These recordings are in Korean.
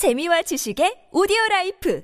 재미와 지식의 오디오 라이프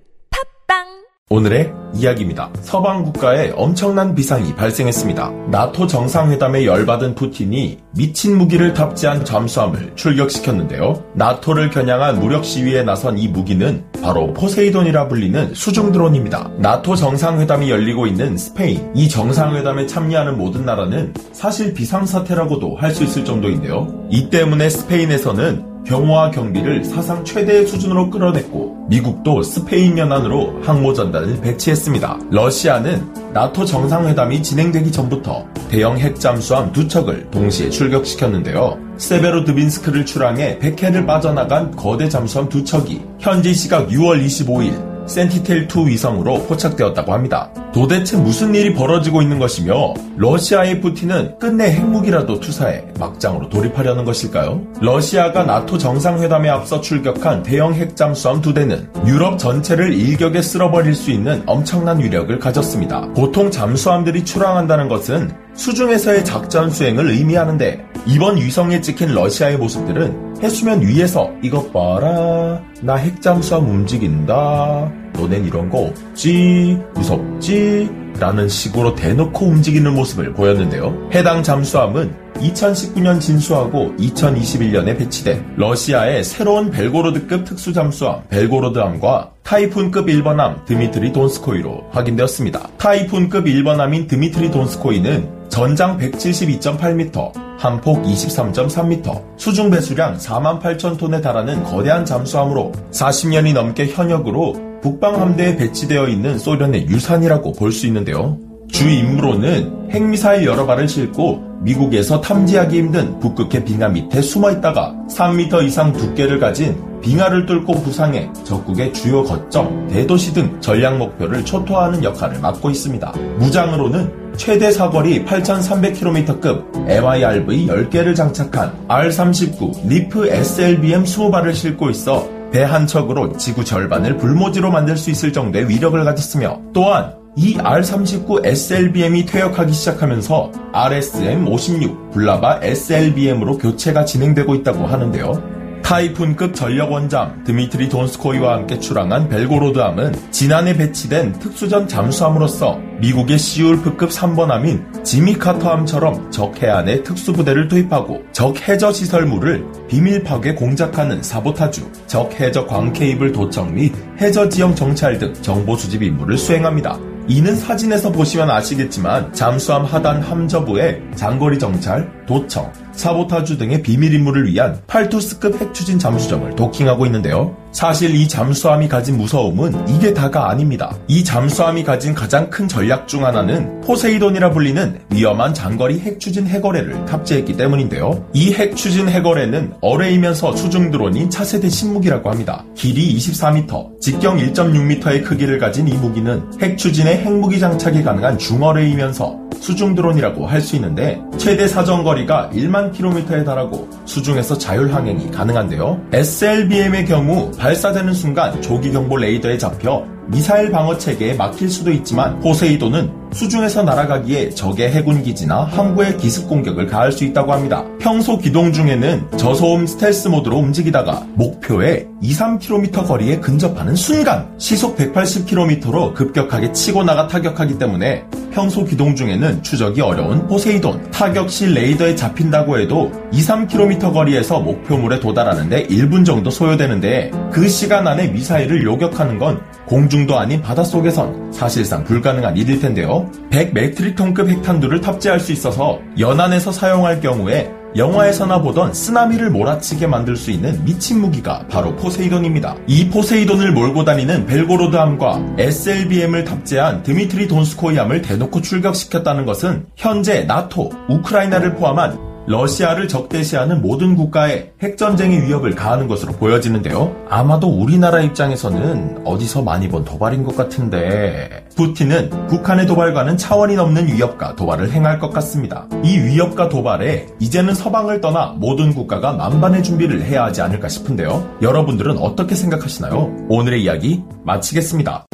팟빵 오늘의 이야기입니다. 서방 국가에 엄청난 비상이 발생했습니다. 나토 정상회담에 열받은 푸틴이 미친 무기를 탑재한 잠수함을 출격시켰는데요. 나토를 겨냥한 무력 시위에 나선 이 무기는 바로 포세이돈이라 불리는 수중 드론입니다. 나토 정상회담이 열리고 있는 스페인, 이 정상회담에 참여하는 모든 나라는 사실 비상사태라고도 할 수 있을 정도인데요. 이 때문에 스페인에서는 경호와 경비를 사상 최대의 수준으로 끌어냈고 미국도 스페인 연안으로 항모 전단을 배치했습니다. 러시아는 나토 정상회담이 진행되기 전부터 대형 핵잠수함 두 척을 동시에 출격시켰는데요. 세베로드빈스크를 출항해 백해를 빠져나간 거대 잠수함 두 척이 현지 시각 6월 25일 센티텔2 위성으로 포착되었다고 합니다. 도대체 무슨 일이 벌어지고 있는 것이며 러시아의 푸틴은 끝내 핵무기라도 투사해 막장으로 돌입하려는 것일까요? 러시아가 나토 정상회담에 앞서 출격한 대형 핵잠수함 두 대는 유럽 전체를 일격에 쓸어버릴 수 있는 엄청난 위력을 가졌습니다. 보통 잠수함들이 출항한다는 것은 수중에서의 작전 수행을 의미하는데 이번 위성에 찍힌 러시아의 모습들은 해수면 위에서 이것 봐라 나 핵잠수함 움직인다 너넨 이런 거 없지 무섭지 라는 식으로 대놓고 움직이는 모습을 보였는데요. 해당 잠수함은 2019년 진수하고 2021년에 배치된 러시아의 새로운 벨고로드급 특수잠수함 벨고로드함과 타이푼급 1번함 드미트리 돈스코이로 확인되었습니다. 타이푼급 1번함인 드미트리 돈스코이는 전장 172.8m, 함폭 23.3m, 수중 배수량 4만 8천 톤에 달하는 거대한 잠수함으로 40년이 넘게 현역으로 북방 함대에 배치되어 있는 소련의 유산이라고 볼 수 있는데요. 주 임무로는 핵미사일 여러 발을 싣고 미국에서 탐지하기 힘든 북극해 빙하 밑에 숨어 있다가 3m 이상 두께를 가진 빙하를 뚫고 부상해 적국의 주요 거점, 대도시 등 전략 목표를 초토화하는 역할을 맡고 있습니다. 무장으로는 최대 사거리 8,300km급 MIRV 10개를 장착한 R-39 리프 SLBM 20발을 싣고 있어 배 한 척으로 지구 절반을 불모지로 만들 수 있을 정도의 위력을 가졌으며 또한 이 R-39 SLBM이 퇴역하기 시작하면서 RSM-56 불라바 SLBM으로 교체가 진행되고 있다고 하는데요. 타이푼급 전략 원잠 드미트리 돈스코이와 함께 출항한 벨고로드함은 지난해 배치된 특수전 잠수함으로서 미국의 시울프급 3번함인 지미 카터함처럼 적 해안에 특수부대를 투입하고 적 해저 시설물을 비밀 파괴 공작하는 사보타주, 적 해저 광 케이블 도청 및 해저 지형 정찰 등 정보 수집 임무를 수행합니다. 이는 사진에서 보시면 아시겠지만 잠수함 하단 함저부에 장거리 정찰, 도청, 사보타주 등의 비밀 임무를 위한 팔투스급 핵추진 잠수정을 도킹하고 있는데요. 사실 이 잠수함이 가진 무서움은 이게 다가 아닙니다. 이 잠수함이 가진 가장 큰 전력 중 하나는 포세이돈이라 불리는 위험한 장거리 핵추진 해거래를 탑재했기 때문인데요. 이 핵추진 해거래는 어뢰이면서 수중 드론인 차세대 신무기라고 합니다. 길이 24m, 직경 1.6m의 크기를 가진 이 무기는 핵추진의 핵무기 장착이 가능한 중어뢰이면서 수중 드론이라고 할 수 있는데 최대 사정거리가 1만 킬로미터에 달하고 수중에서 자율 항행이 가능한데요. SLBM의 경우 발사되는 순간 조기 경보 레이더에 잡혀 미사일 방어 체계에 막힐 수도 있지만 포세이돈은 수중에서 날아가기에 적의 해군 기지나 항구에 기습 공격을 가할 수 있다고 합니다. 평소 기동 중에는 저소음 스텔스 모드로 움직이다가 목표에 2, 3km 거리에 근접하는 순간 시속 180km로 급격하게 치고 나가 타격하기 때문에 평소 기동 중에는 추적이 어려운 포세이돈 타격 시 레이더에 잡힌다고 해도 2, 3km 거리에서 목표물에 도달하는데 1분 정도 소요되는데 그 시간 안에 미사일을 요격하는 건 공중도 아닌 바닷속에선 사실상 불가능한 일일 텐데요. 100 메트릭톤급 핵탄두를 탑재할 수 있어서 연안에서 사용할 경우에 영화에서나 보던 쓰나미를 몰아치게 만들 수 있는 미친 무기가 바로 포세이돈입니다. 이 포세이돈을 몰고 다니는 벨고로드함과 SLBM을 탑재한 드미트리 돈스코이함을 대놓고 출격시켰다는 것은 현재 나토, 우크라이나를 포함한 러시아를 적대시하는 모든 국가에 핵전쟁의 위협을 가하는 것으로 보여지는데요. 아마도 우리나라 입장에서는 어디서 많이 본 도발인 것 같은데 푸틴은 북한의 도발과는 차원이 넘는 위협과 도발을 행할 것 같습니다. 이 위협과 도발에 이제는 서방을 떠나 모든 국가가 만반의 준비를 해야 하지 않을까 싶은데요. 여러분들은 어떻게 생각하시나요? 오늘의 이야기 마치겠습니다.